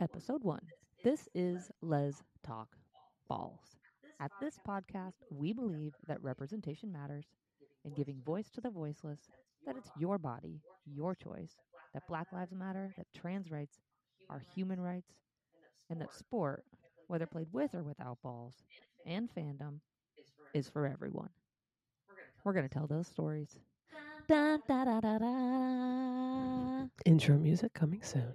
Episode 1. This is Lez Talk Ballz. At this podcast, we believe that representation matters and giving voice to the voiceless, that it's your body, your choice, that Black Lives Matter, that trans rights are human rights, and that sport, whether played with or without balls, and fandom, is for everyone. We're going to tell those stories. Da, da, da. Intro music coming soon.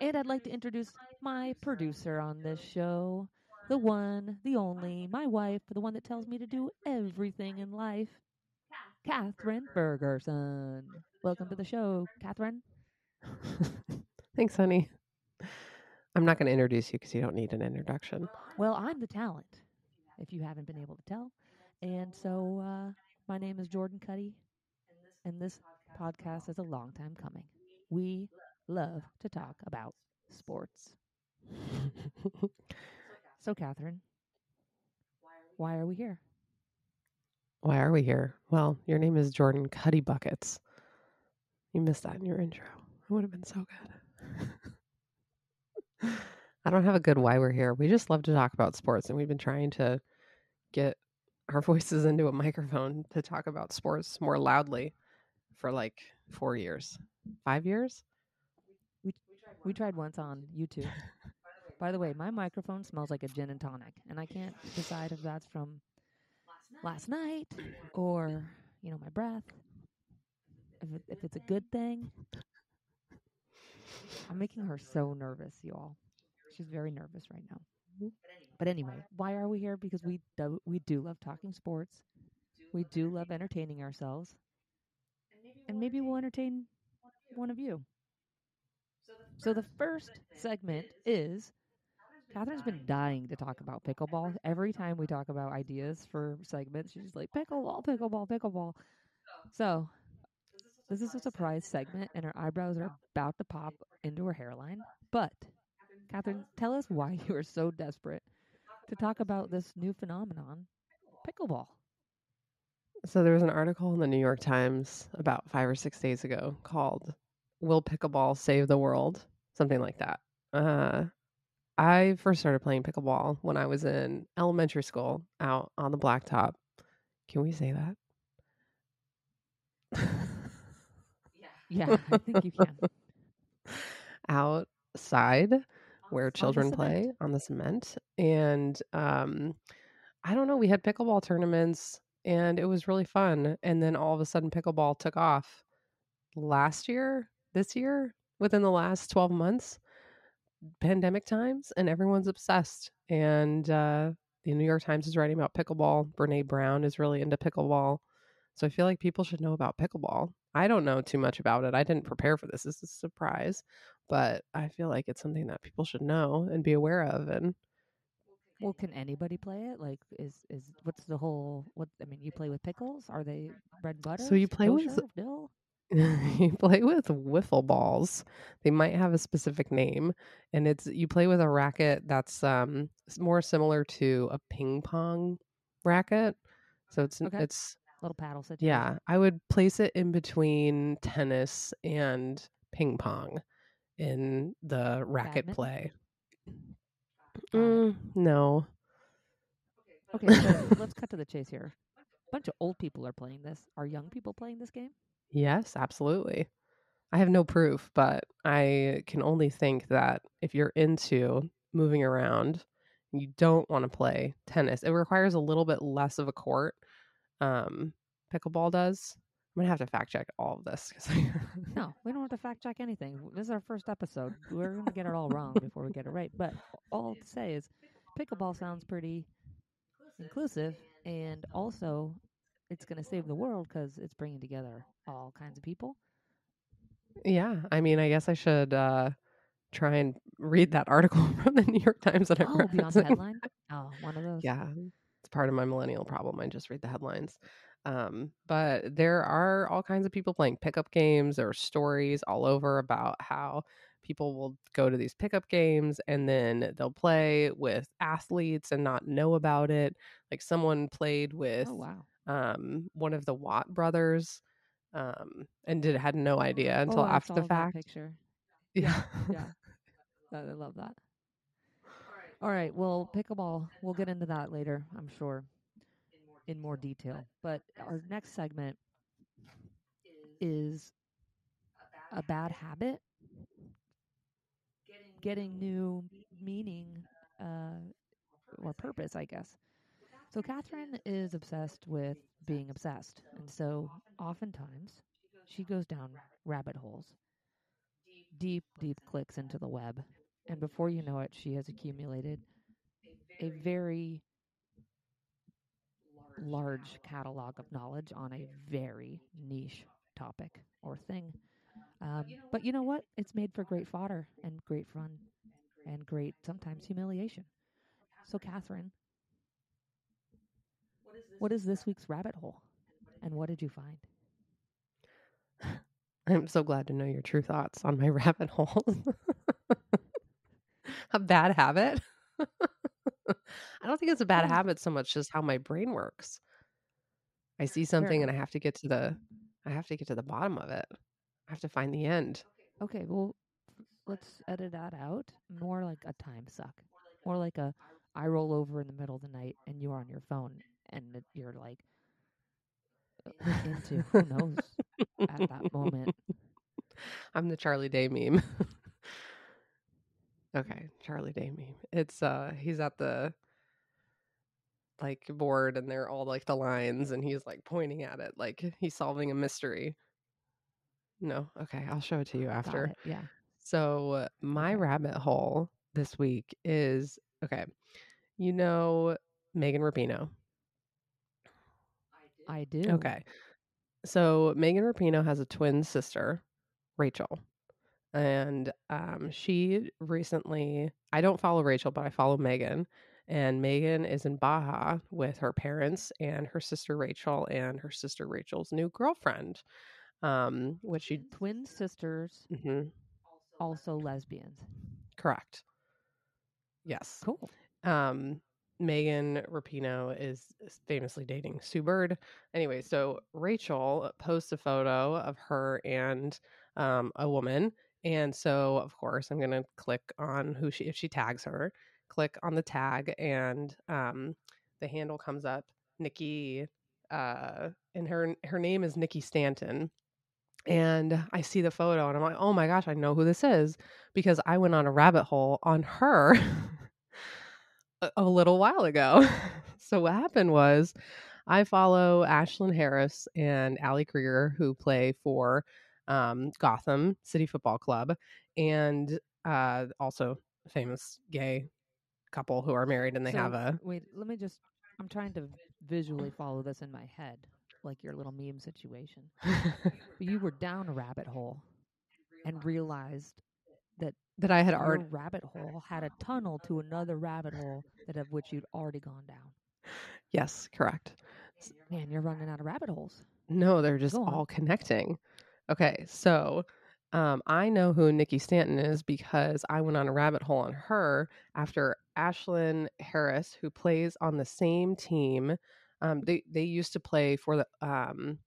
And I'd like to introduce my producer on this show, the one, the only, my wife, the one that tells me to do everything in life, Catherine Bergerson. Welcome to the show, Catherine. Thanks, honey. I'm not going to introduce you because you don't need an introduction. Well, I'm the talent, if you haven't been able to tell. And so, uh, my name is Jordan Cuddy, and this podcast is a long time coming. We love to talk about sports. So, Catherine, why are we here? Why are we here? Well, your name is Jordan Cuddy Buckets. You missed that in your intro. It would have been so good. I don't have a good why we're here. We just love to talk about sports, and we've been trying to get our voices into a microphone to talk about sports more loudly for like four years, five years. We tried once on YouTube. By the way, my microphone smells like a gin and tonic, and I can't decide if that's from last night or, you know, my breath. If, it, if it's a good thing. I'm making her so nervous, y'all. She's very nervous right now. But anyway, why are we here? Because we do, we do love talking sports. We do love entertaining ourselves. And maybe we'll entertain one of you. So the first segment is Catherine's been dying to talk about pickleball. Every time we talk about ideas for segments, she's like pickleball, pickleball, pickleball. So this is a surprise segment, and her eyebrows are about to pop into her hairline. But Catherine, tell us why you are so desperate to talk about this new phenomenon, pickleball. So there was an article in the New York Times about five or six days ago called "Will Pickleball Save the World?" Something like that. Uh, I first started playing pickleball when I was in elementary school out on the blacktop. Can we say that? Yeah, I think you can. outside where children play cement. on the cement and um i don't know we had pickleball tournaments and it was really fun and then all of a sudden pickleball took off last year this year within the last 12 months pandemic times and everyone's obsessed and uh the new york times is writing about pickleball brene brown is really into pickleball so i feel like people should know about pickleball i don't know too much about it i didn't prepare for this this is a surprise but I feel like it's something that people should know and be aware of. And Well, can anybody play it? Like, is is what's the whole? What I mean, you play with pickles? Are they bread and butter? So you play with- kosher, dill? you play with wiffle balls. They might have a specific name, and it's you play with a racket that's um more similar to a ping pong racket. So it's Okay. it's little paddle situation. yeah. I would place it in between tennis and ping pong in the racket Badminton? play. Mm, no, Okay, so let's cut to the chase here. A bunch of old people are playing this. Are young people playing this game? Yes, absolutely. I have no proof, but I can only think that if you're into moving around, you don't want to play tennis. It requires a little bit less of a court. Um, pickleball does. I'm gonna have to fact check all of this 'cause I- No, we don't have to fact check anything. This is our first episode. We're going to get it all wrong before we get it right. But all to say is, pickleball sounds pretty inclusive, and also it's going to save the world because it's bringing together all kinds of people. yeah, I mean, I guess I should uh, try and read that article from the New York Times that I Oh, beyond the headline. Oh, one of those. Yeah, it's part of my millennial problem. I just read the headlines. Um, but there are all kinds of people playing pickup games. There are stories all over about how people will go to these pickup games and then they'll play with athletes and not know about it. Like someone played with Oh wow. Um, one of the Watt brothers um, and did had no idea until oh, after the fact. picture. Yeah. yeah. I I love that. All right. Well, pickleball, we'll get into that later, I'm sure, in more detail. But our next segment is a bad habit, getting new meaning uh, or purpose, I guess. So, Catherine is obsessed with being obsessed. And so, oftentimes, she goes down rabbit holes, deep, deep clicks into the web. And before you know it, she has accumulated a very large catalog of knowledge on a very niche topic or thing. Um, but you know what? It's made for great fodder and great fun and great sometimes humiliation. So, Catherine, what is this week's rabbit hole? And what did you find? I'm so glad to know your true thoughts on my rabbit holes. a bad habit? I don't think it's a bad Yeah. habit so much as how my brain works. I see something and I have to get to the I have to get to the bottom of it. I have to find the end. Okay, well, let's edit that out. More like a time suck. More like a I roll over in the middle of the night and you're on your phone and you're like uh, into who knows at that moment. I'm the Charlie Day meme. okay, Charlie Day meme. It's uh he's at the like board and they're all like the lines and he's like pointing at it like he's solving a mystery. No, okay, I'll show it to you after. Yeah. So my rabbit hole this week is okay. You know Megan Rapinoe. I do. Okay. So Megan Rapinoe has a twin sister, Rachel. And um, she recently, I don't follow Rachel, but I follow Megan. And Megan is in Baja with her parents and her sister Rachel and her sister Rachel's new girlfriend. Um, which she, Twin sisters, mhm, also lesbians. correct. Yes. Cool. um Megan Rapinoe is famously dating Sue Bird. Anyway, so Rachel posts a photo of her and um, a woman, and so of course I'm gonna click on who she if she tags her, click on the tag, and um, the handle comes up Nikki, uh, and her her name is Nikki Stanton. And I see the photo and I'm like, oh my gosh, I know who this is because I went on a rabbit hole on her a, a little while ago. so what happened was I follow Ashlyn Harris and Ali Krieger who play for um, Gotham City Football Club and uh, also a famous gay couple who are married and they So, have a Wait, let me just. I'm trying to visually follow this in my head, like your little meme situation. But you were down a rabbit hole and realized that I had your already rabbit hole had a tunnel to another rabbit hole that of which you'd already gone down. yes correct Man, you're running out of rabbit holes. No, they're just all connecting. Okay, so um, I know who Nikki Stanton is because I went on a rabbit hole on her after Ashlyn Harris, who plays on the same team. Um, they they used to play for the um,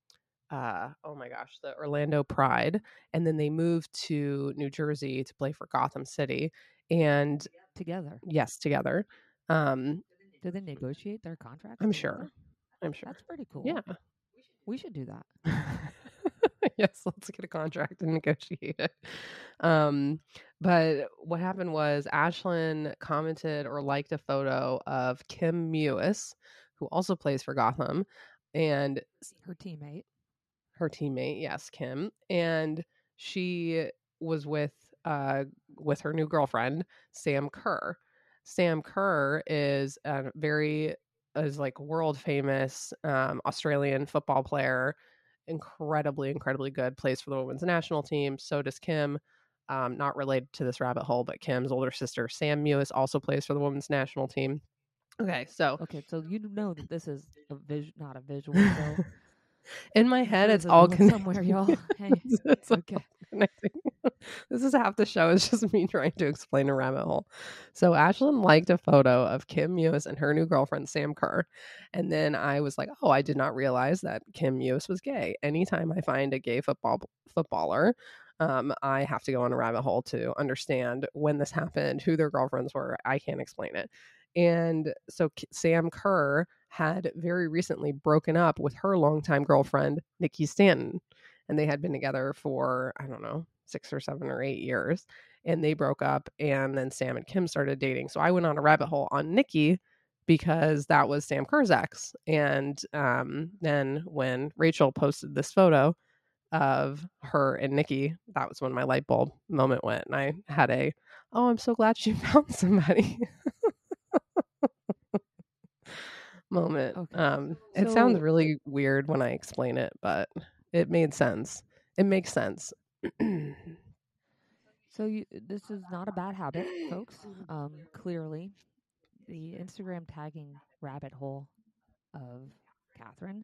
uh, oh my gosh, the Orlando Pride, and then they moved to New Jersey to play for Gotham City. And Together. yes, together. Um, Do they negotiate their contract? I'm sure. I'm sure. That's pretty cool. Yeah. We should do that. yes, let's get a contract and negotiate it. Um, but what happened was Ashlyn commented or liked a photo of Kim Mewis, who also plays for Gotham, and Her teammate. Her teammate, yes, Kim, and she was with uh with her new girlfriend, Sam Kerr. Sam Kerr is a very is like world famous um, Australian football player, incredibly, incredibly good. Plays for the women's national team. So does Kim. Um, not related to this rabbit hole, but Kim's older sister, Sam Mewis, also plays for the women's national team. Okay, so Okay, so you know that this is a vis- not a visual show. in my head, it's all connected. somewhere, y'all. Hey, It's okay. connecting. this is half the show. It's just me trying to explain a rabbit hole. So Ashlyn liked a photo of Kim Mewis and her new girlfriend Sam Kerr, and then I was like, "Oh, I did not realize that Kim Mewis was gay." Anytime I find a gay football footballer, Um, I have to go on a rabbit hole to understand when this happened, who their girlfriends were. I can't explain it. And so Sam Kerr had very recently broken up with her longtime girlfriend, Nikki Stanton. And they had been together for, I don't know, six or seven or eight years. And they broke up. And then Sam and Kim started dating. So I went on a rabbit hole on Nikki because that was Sam Kerr's ex. And um, then when Rachel posted this photo of her and Nikki, that was when my light bulb moment went. And I had a, oh, I'm so glad she found somebody. Moment. Okay. Um, it sounds really weird when I explain it, but it made sense. It makes sense. so you, this is not a bad habit, folks. Um, clearly, the Instagram tagging rabbit hole of Catherine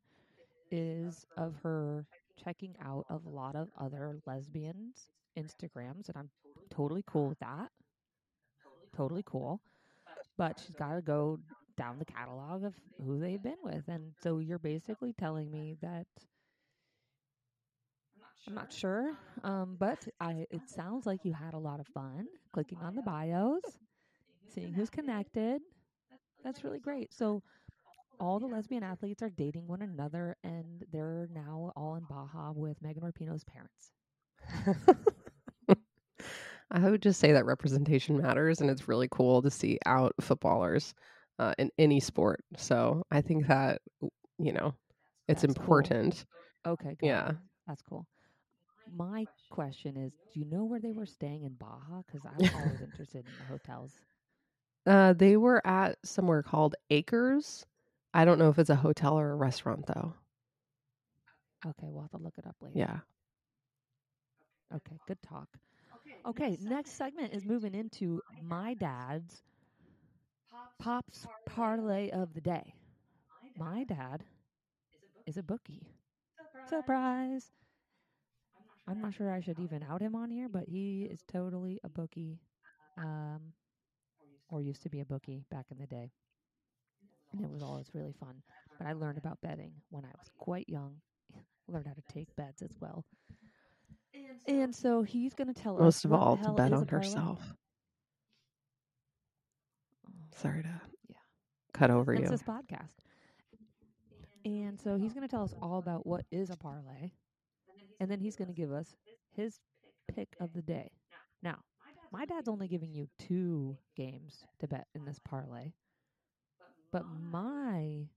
is of her checking out of a lot of other lesbians' Instagrams, and I'm totally cool with that. Totally cool. But she's got to go down the catalog of who they've been with. And so you're basically telling me that I'm not sure, um, but I, it sounds like you had a lot of fun clicking on the bios, seeing who's connected. That's really great. So all the lesbian athletes are dating one another, and they're now all in Baja with Megan Rapinoe's parents. I would just say that representation matters, and it's really cool to see out footballers uh, in any sport. So I think that you know it's That's important. Cool. Okay. Yeah. That's cool. My question is, do you know where they were staying in Baja? Because I'm always interested in the hotels. Uh, they were at somewhere called Acres. I don't know if it's a hotel or a restaurant though. Okay, we'll have to look it up later. Yeah. Okay, good talk. Okay, next segment is moving into my dad's Pop's parlay of the day. My dad is a bookie. Surprise! I'm not sure I should even out him on here, but he is totally a bookie. Um, or used to be a bookie back in the day. And it was always really fun. But I learned about betting when I was quite young. learned how to take bets as well. And so he's going to tell Most us. Most of all, to bet on herself. Sorry to yeah cut over That's you. this podcast. And so he's going to tell us all about what is a parlay, and then he's going to give us his pick of the day. Now, my dad's only giving you two games to bet in this parlay, but my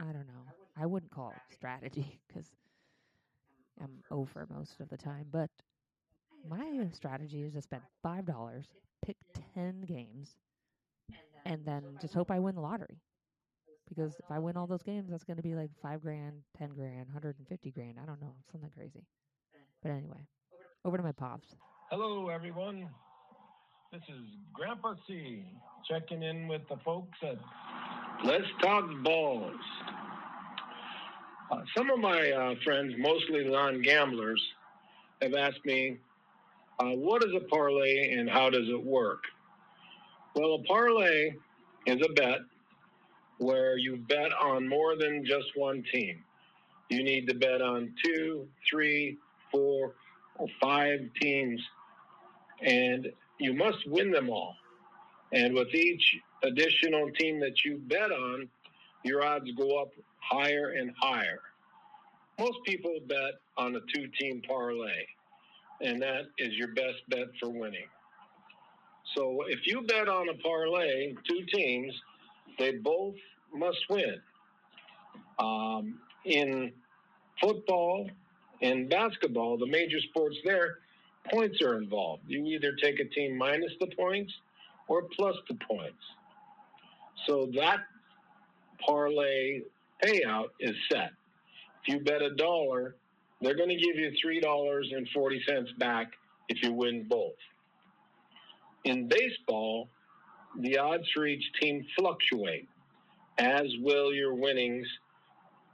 I don't know. I wouldn't call it strategy because I'm over most of the time, but my strategy is to spend five dollars, pick ten games, and then just hope I win the lottery. Because if I win all those games, that's going to be like five grand, ten grand, hundred and fifty grand. I don't know, something crazy. But anyway, over to my pops. Hello, everyone. This is Grandpa C checking in with the folks at Let's Talk Balls. Uh, some of my uh, friends, mostly non gamblers, have asked me, uh, what is a parlay and how does it work? Well, a parlay is a bet where you bet on more than just one team. You need to bet on two, three, four, or five teams, and you must win them all. And with each additional team that you bet on, your odds go up higher and higher. Most people bet on a two team parlay, and that is your best bet for winning. So if you bet on a parlay, two teams, they both must win. Um, in football and basketball, the major sports there, points are involved. You either take a team minus the points or plus the points. So that parlay payout is set. If you bet a dollar, they're going to give you $3.40 back if you win both. In baseball, the odds for each team fluctuate, as will your winnings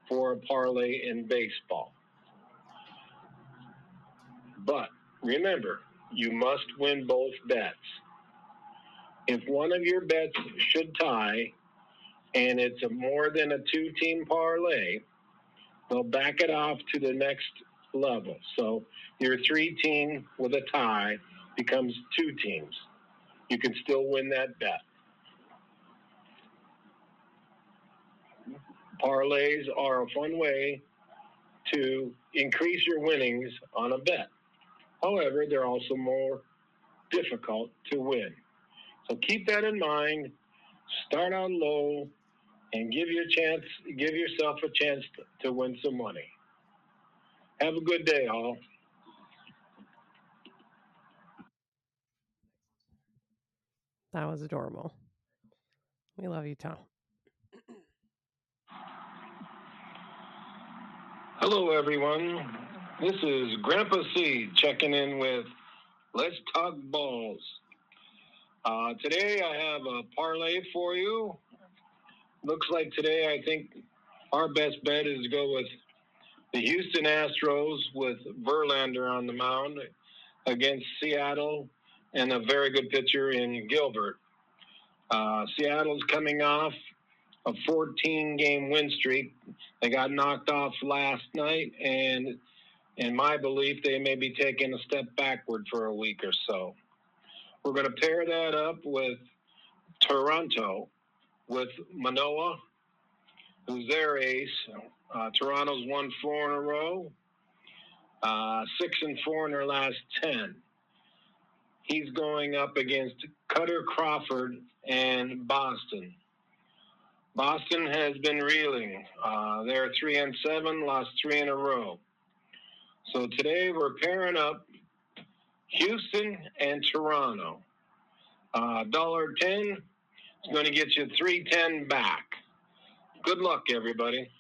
for a parlay in baseball. But remember, you must win both bets. If one of your bets should tie and it's a more than a two team parlay, they'll back it off to the next level. So your three team with a tie becomes two teams. You can still win that bet. Parlays are a fun way to increase your winnings on a bet. However, they're also more difficult to win. So keep that in mind. Start out low and give your chance give yourself a chance to, to win some money. Have a good day, all. That was adorable. We love you, Tom. Hello, everyone. This is Grandpa C checking in with Let's Talk Balls. Uh, today I have a parlay for you. Looks like today I think our best bet is to go with the Houston Astros with Verlander on the mound against Seattle and a very good pitcher in Gilbert. Uh, Seattle's coming off a 14 game win streak. They got knocked off last night, and in my belief, they may be taking a step backward for a week or so. We're going to pair that up with Toronto, with Manoah, who's their ace. Uh, Toronto's won four in a row, uh, six and four in their last 10. He's going up against Kutter Crawford and Boston. Boston has been reeling. Uh, they're three and seven, lost three in a row. So today we're pairing up Houston and Toronto. Uh, dollar uh, ten is going to get you three ten back. Good luck, everybody.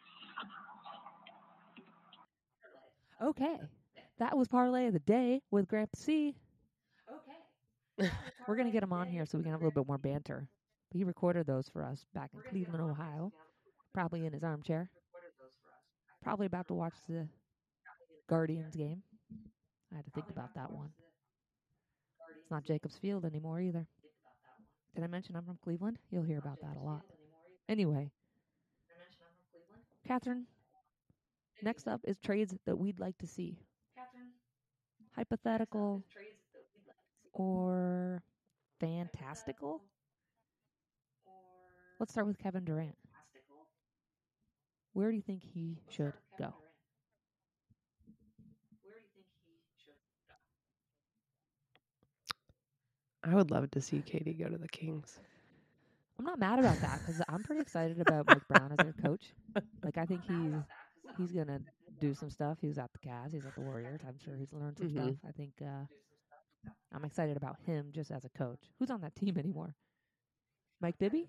Okay, that was parlay of the day with Grandpa C. We're gonna get him on here so we can have a little bit more banter. He recorded those for us back in Cleveland, Ohio, probably in his armchair. Probably about to watch the Guardians game. I had to think about that one. It's not Jacobs Field anymore either. Did I mention I'm from Cleveland? You'll hear about that a lot. Anyway, Catherine, next up is trades that we'd like to see. Hypothetical or fantastical? Let's start with Kevin Durant. Where do you think he should go? I would love to see KD go to the Kings. I'm not mad about that because I'm pretty excited about Mike Brown as their coach. Like I think he's he's gonna do some stuff. He was at the Cavs, he's at the Warriors. I'm sure he's learned some Mhm. stuff. I think uh, I'm excited about him just as a coach. Who's on that team anymore? Mike Bibby?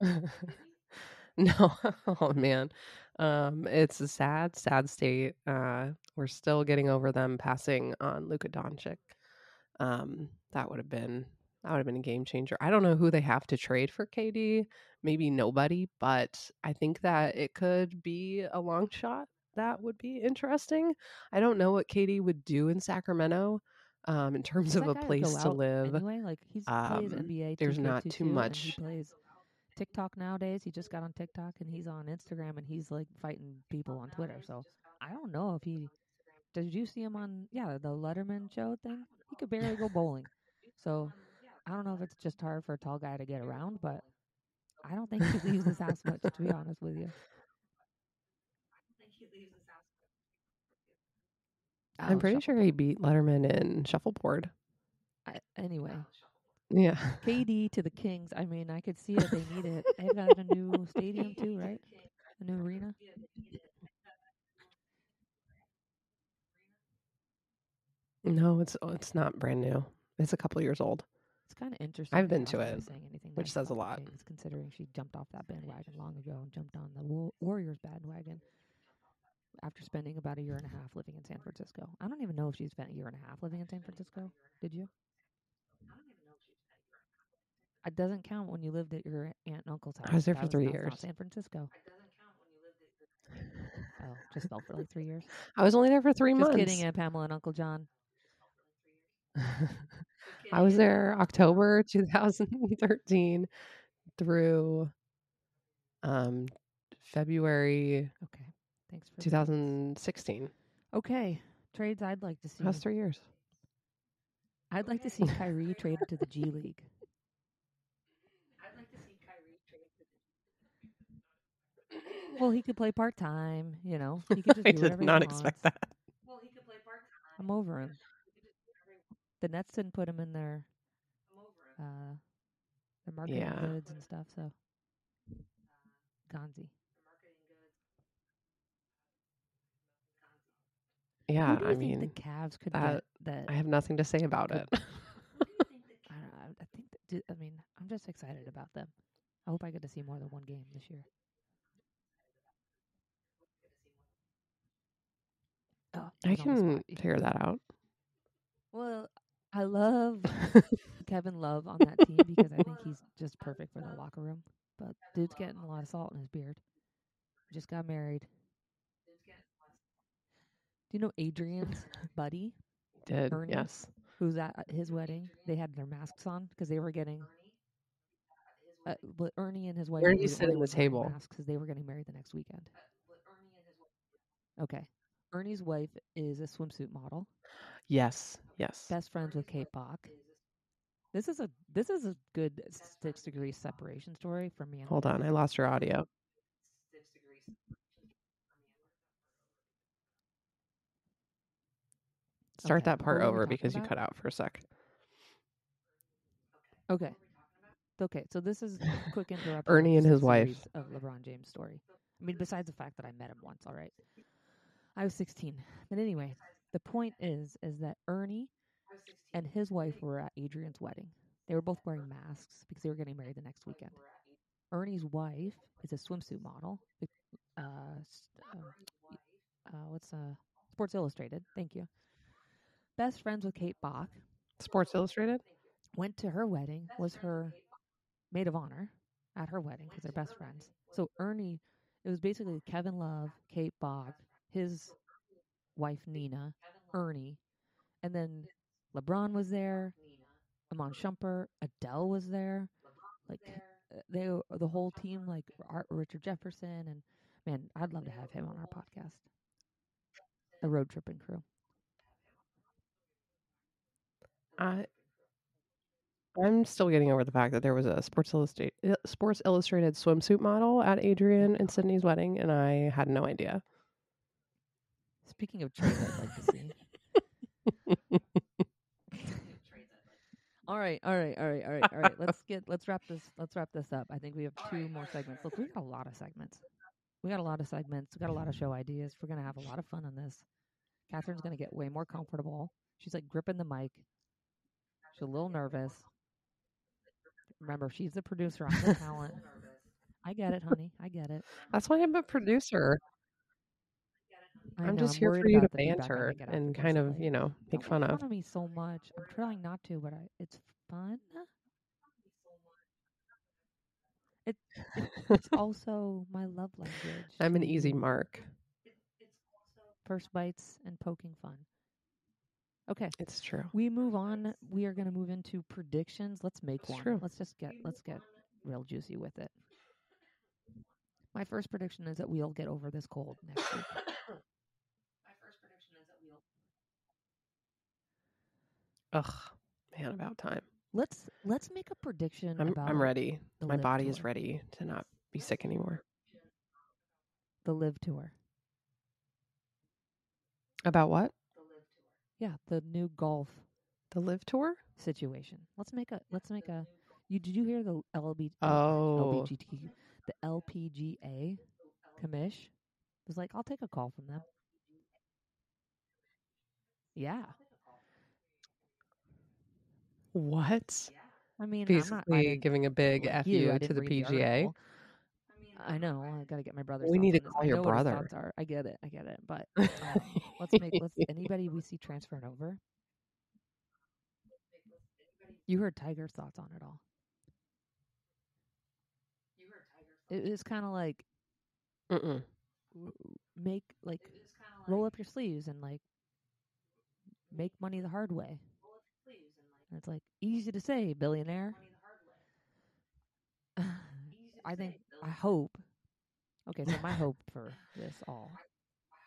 no, oh man, um, it's a sad, sad state. Uh, we're still getting over them passing on Luka Doncic. Um, that would have been that would have been a game changer. I don't know who they have to trade for KD. Maybe nobody, but I think that it could be a long shot. That would be interesting. I don't know what KD would do in Sacramento um, in terms of a place to live. Anyway, like he's plays Um, NBA. there's not too and He much- plays TikTok nowadays. He just got on TikTok and he's on Instagram and he's like fighting people on Twitter. So I don't know if he. Did you see him on yeah the Letterman show thing? He could barely go bowling. So I don't know if it's just hard for a tall guy to get around, but I don't think he leaves his house much. To be honest with you. I'm Oh, pretty sure he beat Letterman in shuffleboard. I, anyway, oh, Yeah. KD to the Kings. I mean, I could see that they need it. They've got a new stadium too, right? A new arena. No, it's oh, it's not brand new. It's a couple years old. It's kind of interesting. I've been to it, saying anything which says a lot. Kings, considering she jumped off that bandwagon long ago and jumped on the Wa- Warriors bandwagon after spending about a year and a half living in San Francisco. I don't even know if she spent a year and a half living in San Francisco. Did you? I don't even know if she spent a year. It doesn't count when you lived at your aunt and uncle's house. I was there for three years. San Francisco. Oh, just fell for like three years. I was only there for three Just months. kidding, Aunt Pamela and Uncle John. I was there October 2013 through um February Okay. Thanks for the- 2016. Okay, trades I'd like to see. Past three years. I'd like to see Kyrie traded to the G League. I'd like to see Kyrie traded to the G League. Well, he could play part time. You know, he could just I do did whatever he not wants. expect that. I'm over him. The Nets didn't put him in their uh their marketing Yeah. goods and stuff. So, Gonzi. Yeah, Who do you I think mean, the Cavs could uh, get that? I have nothing to say about Good. it. I don't know. I think. That, I mean, I'm just excited about them. I hope I get to see more than one game this year. Oh, I he's on the can. Figure that out. Well, I love Kevin Love on that team because I think he's just perfect for the locker room. But dude's getting a lot of salt in his beard. Just got married. Do you know Adrian's buddy, Did Ernie? yes. who's at at his wedding? They had their masks on because they were getting. Uh, but Ernie and his wife. Were did he the sit only in the ones wearing table? Masks because they were getting married the next weekend. Okay, Ernie's wife is a swimsuit model. Yes. Yes. best friends with Kate Bock. This is a this is a good six degree separation story for me. And Hold on, I lost your audio. Start Okay, that part what over because you cut out for a sec. Okay. Okay, so this is a quick interruption. Ernie and his wife. of LeBron James story. I mean, besides the fact that I met him once, all right. I was 16, but anyway, the point is, is that Ernie and his wife were at Adrian's wedding. They were both wearing masks because they were getting married the next weekend. Ernie's wife is a swimsuit model. Uh, um, uh, what's uh Sports Illustrated? Thank you. Best friends with Kate Bock. Sports Illustrated. Went to her wedding. Was her maid of honor at her wedding because they're best friends. So Ernie, it was basically Kevin Love, Kate Bock, his wife Nina, Ernie, and then LeBron was there. Iman Shumpert, Adele was there. Like uh, they, the whole team, like Art, Richard Jefferson, and man, I'd love to have him on our podcast. The road tripping crew. I I'm still getting over the fact that there was a Sports Illustrated uh, Sports Illustrated swimsuit model at Adrian and Sydney's wedding, and I had no idea. Speaking of trades, I'd like to see. all right, all right, all right, all right, all right. Let's get let's wrap this let's wrap this up. I think we have two more segments. Look, we got a lot of segments. We got a lot of segments. We got a lot of show ideas. We're gonna have a lot of fun on this. Catherine's gonna get way more comfortable. She's like gripping the mic. She's a little nervous. Remember, she's the producer. I'm the talent. I get it, honey. I get it. That's why I'm a producer. I I'm know, just here for you to about the feedback I banter might get after and kind of, you know, make Don't fun make of. fun of me so much. I'm trying not to, but I, it's fun. It, it it's also my love language. I'm an easy mark. First bites and poking fun. Okay, It's true. we move on. We are going to move into predictions. Let's make It's one. true. Let's just get let's get real juicy with it. My first prediction is that we'll get over this cold next week. My first prediction is that we'll Ugh, man, about time. Let's let's make a prediction I'm about I'm ready. My body is ready to not be sick anymore. the LIV tour. About what? Yeah, the new golf The LIV tour? situation. Let's make a let's make a you did you hear the LB Oh, LBGT the LPGA commish was like I'll take a call from them. Yeah. what? I mean, I'm not, I Basically didn't, giving a big like F you, you to the PGA. article. I know. I got to get my brother's. We need to call your know what his brother. thoughts are. I get it. I get it. But um, let's make let's anybody we see transferring over. You heard Tiger's thoughts on it all. You heard Tiger's. It was kind of like Mm-mm. make like roll up your sleeves and like make money the hard way. And it's like easy to say, billionaire. I think I hope. Okay, so my hope for this all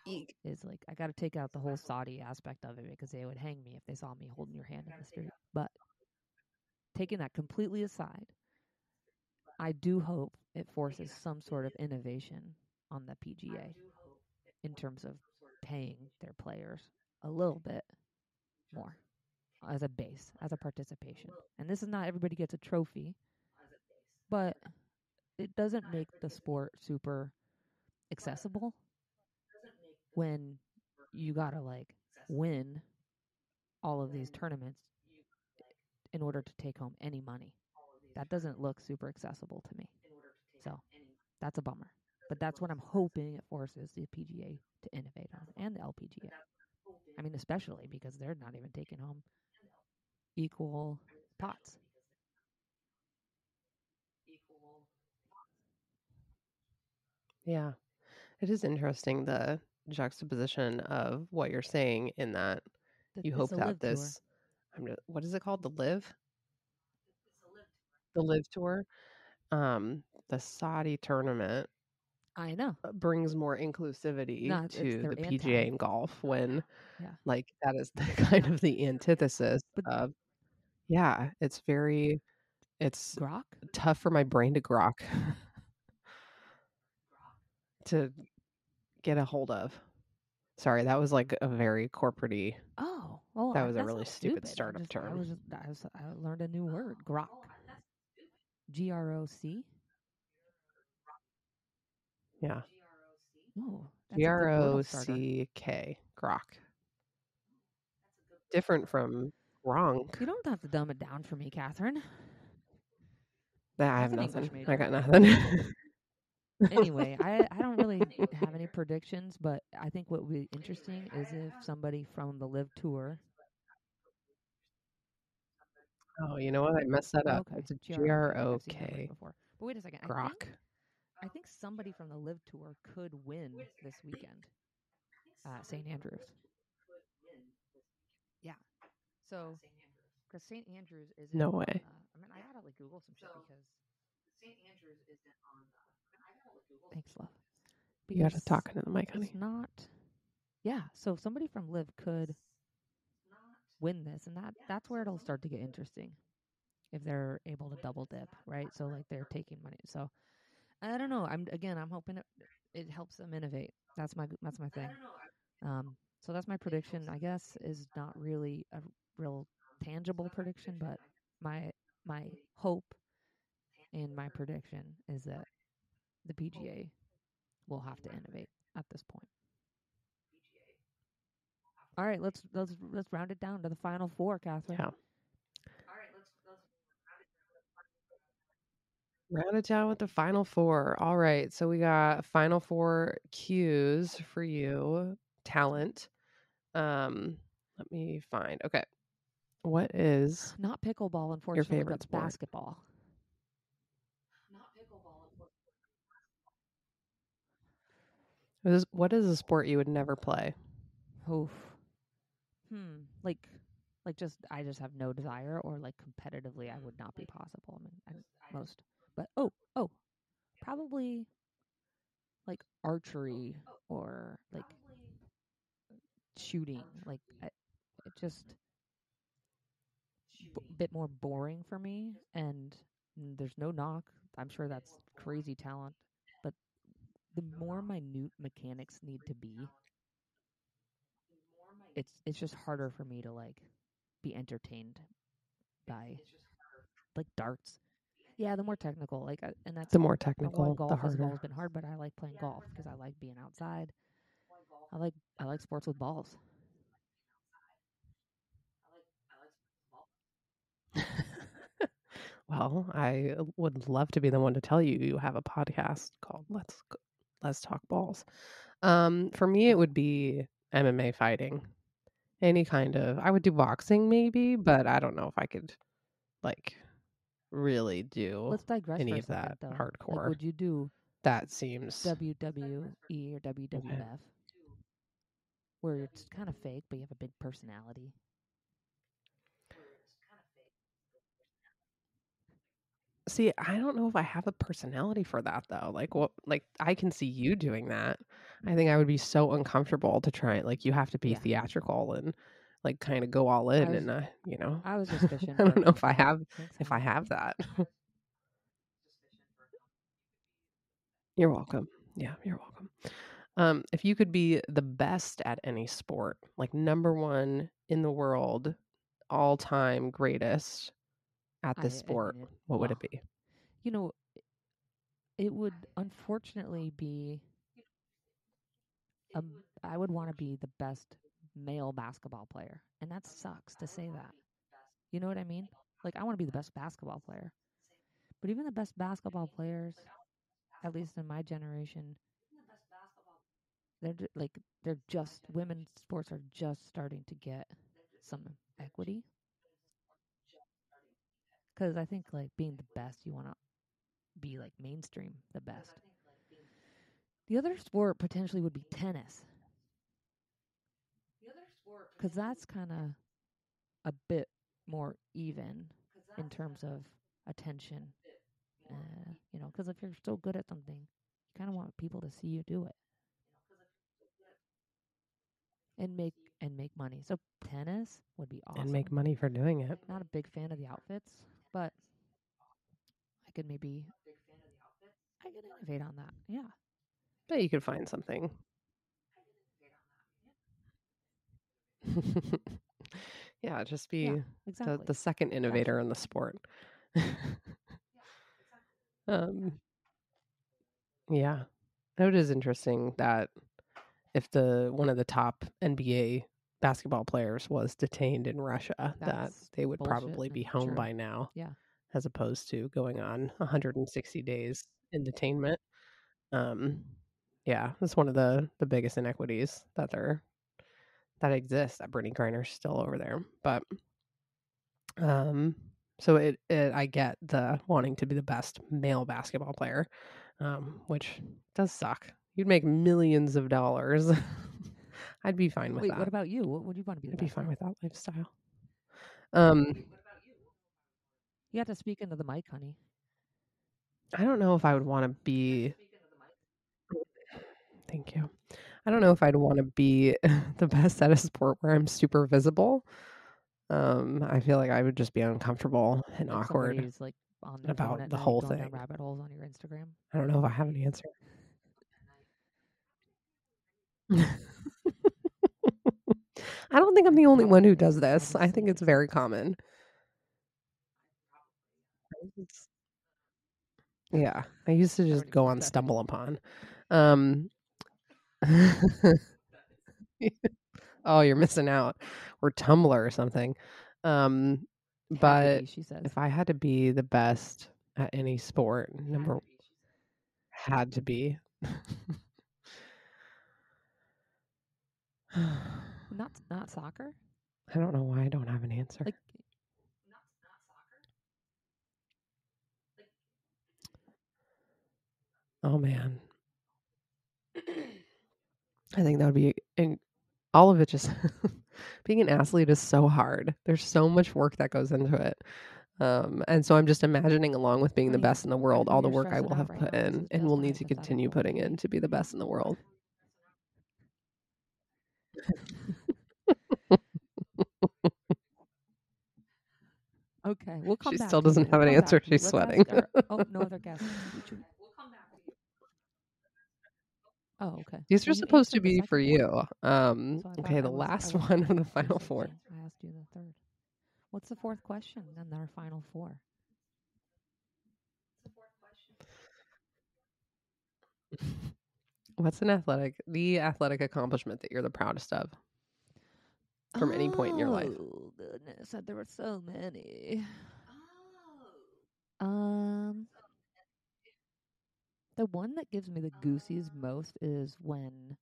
Eek. is like I got to take out the whole Saudi aspect of it because they would hang me if they saw me holding your hand in the street. But taking that completely aside, I do hope it forces some sort of innovation on the PGA in terms of paying their players a little bit more as a base, as a participation. And this is not everybody gets a trophy, but it doesn't make the sport super accessible when you gotta like win all of these tournaments in order to take home any money. That doesn't look super accessible to me. So that's a bummer. But that's what I'm hoping it forces the PGA to innovate on and the LPGA. I mean, especially because they're not even taking home equal pots. Yeah. It is interesting the juxtaposition of what you're saying in that Th- you hope that this I'm what is it called? The LIV? The LIV tour. Um the Saudi tournament I know. uh, brings more inclusivity No, it's- it's to the anti. PGA and golf when Yeah. like that is the kind of the antithesis But- of yeah, it's very it's Grok? tough for my brain to grok to get a hold of. Sorry, that was like a very corporate Oh, well, That was a really stupid I startup just- I term. was I, was, I learned a new word. Oh, grok. G R O C. Yeah. Oh, G R O. C K. Grok. Different from wrong. You don't have to dumb it down for me, Catherine. That I have That's nothing. I got nothing. anyway, I I don't really have any predictions, but I think what would be interesting is if somebody from the LIV Tour. oh, you know what? I messed that up. okay, It's a G GROK, R I've O seen that word K. before. But wait a second. I Grok. think, I think somebody from the LIV Tour could win this weekend. Uh, St. Andrews. Yeah. So, because St. Andrews is No way. Uh, I mean, I gotta like Google some shit because St. Andrews isn't on. Thanks, love. You gotta talk into the mic, honey. Not. Yeah. So if somebody from LIV could win this, and that that's where it'll start to get interesting. If they're able to double dip, right? So like they're taking money. So I don't know. I'm again. I'm hoping it it helps them innovate. That's my that's my thing. Um. So that's my prediction. I guess is not really a real tangible prediction, but my my hope and my prediction is that the PGA will have to innovate at this point. All right, let's let's let's round it down to the final four, Catherine. Yeah. All right, let's let's round it down with the final four. All right. So we got final four cues for you. Talent. Um, let me find. Okay. What is Not pickleball, unfortunately, your favorite but sport? basketball. What is what is a sport you would never play? Oof. Hmm. Like, like just I just have no desire, or like competitively, I would not be possible. I mean, I, most. But oh, oh, probably like archery or like shooting. Like, I, it just b- bit more boring for me, and mm, there's no knock. I'm sure that's crazy talent, but the more minute mechanics need to be, it's it's just harder for me to like be entertained by like darts. Yeah, the more technical, like, uh, and that's The more technical, golf the has harder. been hard. But I like playing golf because I like being outside. I like I like sports with balls. well, I would love to be the one to tell you you have a podcast called Let's Go- Let's Talk Balls. Um, for me, it would be MMA fighting, any kind of. I would do boxing maybe, but I don't know if I could like really do Let's digress any of that though. hardcore. Like, would you do that seems WWE or WWF, where it's kind of fake, but you have a big personality? See, I don't know if I have a personality for that though. Like what like I can see you doing that. I think I would be so uncomfortable to try it. Like you have to be Yeah. theatrical and like kind of go all in was- and uh, you know. I was just fishing. I don't know if I have if. I have that. You're welcome. Yeah, you're welcome. Um, if you could be the best at any sport, like number one in the world, all time greatest at this I sport, what would it be? You know, it would unfortunately be. Um, I would want to be the best male basketball player, and that sucks to say that. You know what I mean? Like I want to be the best basketball player, but even the best basketball players, at least in my generation, they're like they're just women's sports are just starting to get some equity. Because I think like being the best, you want to be like mainstream, the best. The other sport potentially would be tennis. Because that's kind of a bit more even in terms of attention. Uh, you know, because if you're so good at something, you kind of want people to see you do it and make and make money. So tennis would be awesome. And make money for doing it. Not a big fan of the outfits, could maybe I could innovate on that. Yeah. But you could find something. yeah, just be Yeah, the, Exactly. the second innovator in the sport. um, yeah, it is interesting that if the one of the top NBA basketball players was detained in Russia, that they would bullshit probably be home true. by now. Yeah. As opposed to going on 160 days in detainment. Um, yeah, that's one of the the biggest inequities that there that exists. That Brittney Griner's still over there, but um, so it, it I get the wanting to be the best male basketball player, um, which does suck. You'd make millions of dollars. I'd be fine with Wait, that. what about you? What would you want to be? I'd be fine with that lifestyle. Um, You have to speak into the mic, honey. I don't know if I would want to be. Thank you. I don't know if I'd want to be the best at a sport where I'm super visible. Um, I feel like I would just be uncomfortable and Like awkward. like on their about the whole thing. rabbit holes on your Instagram. I don't know if I have an answer. I don't think I'm the only one who does this. I think it's very common. Yeah, I used to just go on Stumble Upon. Um, oh, you're missing out, or Tumblr or something. Um, but be, she says. if I had to be the best at any sport, number had to be. not not soccer. I don't know why I don't have an answer. Like oh man. I think that would be and all of it just being an athlete is so hard. There's so much work that goes into it. Um, and so I'm just imagining along with being the best in the world, all the work I will have put in and will need to continue putting in to be the best in the world. Okay, we'll come She back. still doesn't have an answer. back to you. She's sweating. oh, no other guests. Oh, okay. These are supposed to be for one, you. Um, so okay, the last wasn't one of the final four. I asked you the third. What's the fourth question? And our final four. What's an athletic, the athletic accomplishment that you're the proudest of from any point in your life? Oh goodness, there were so many. Um, the one that gives me the goosies most is when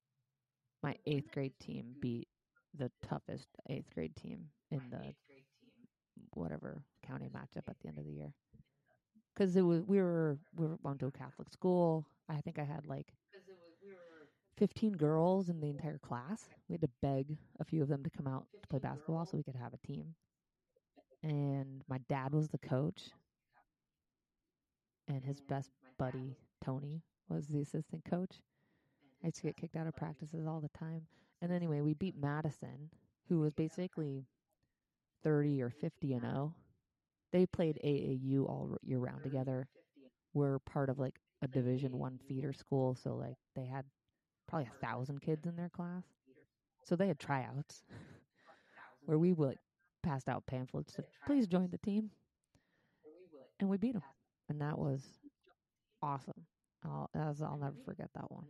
my eighth grade team beat the toughest eighth grade team in the whatever county matchup at the end of the year. Because it was we were we were going to a Catholic school. I think I had like fifteen girls in the entire class. We had to beg a few of them to come out to play basketball so we could have a team. And my dad was the coach. and his best buddy Tony was the assistant coach. I used to get kicked out of practices all the time. And anyway, we beat Madison, who was basically 30 or 50 and 0. They played AAU all year round together. We're part of like a Division One feeder school, so like they had probably a thousand kids in their class. So they had tryouts where we like passed out pamphlets said, "Please join the team," and we beat them, and that was awesome. I'll, as I'll never forget that one.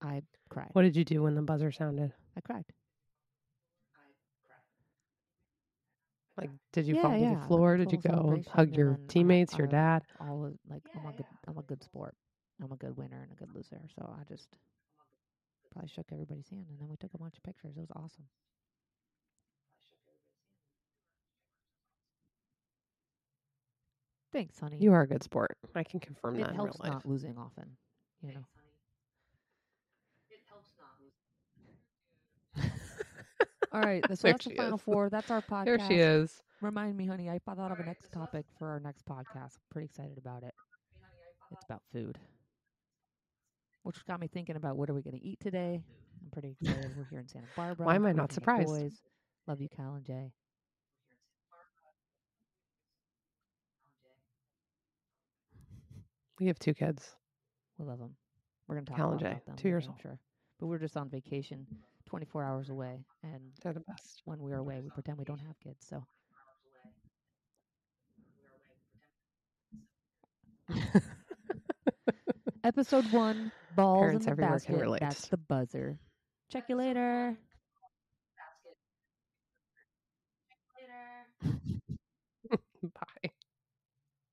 I cried. What did you do when the buzzer sounded? I cried. Like, did you Yeah, fall to yeah, the floor? Did you go celebration, hug your then I- teammates, your dad? all of, like I'm a good I'm a good sport. I'm a good winner and a good loser. So I just probably shook everybody's hand and then we took a bunch of pictures. It was awesome. Thanks, honey. You are a good sport. I can confirm it that in real helps life. not losing often. You know. All right, so There that's the final is. four. That's our podcast. There she is. Remind me, honey. I thought of a next topic for our next podcast. I'm pretty excited about it. It's about food, which got me thinking about what are we going to eat today. I'm pretty excited. We're here in Santa Barbara. Why am I not surprised? Boys. Love you, Cal and Jay. We have two kids. We love them. We're going to talk Cal and Jay, about them. Two years I'm old. Sure. But we're just on vacation, 24 hours away. And They're the best. when we're away, we pretend we don't have kids. So. Episode one, balls Parents in the everywhere basket. can relate. That's the buzzer. Check you later. Bye.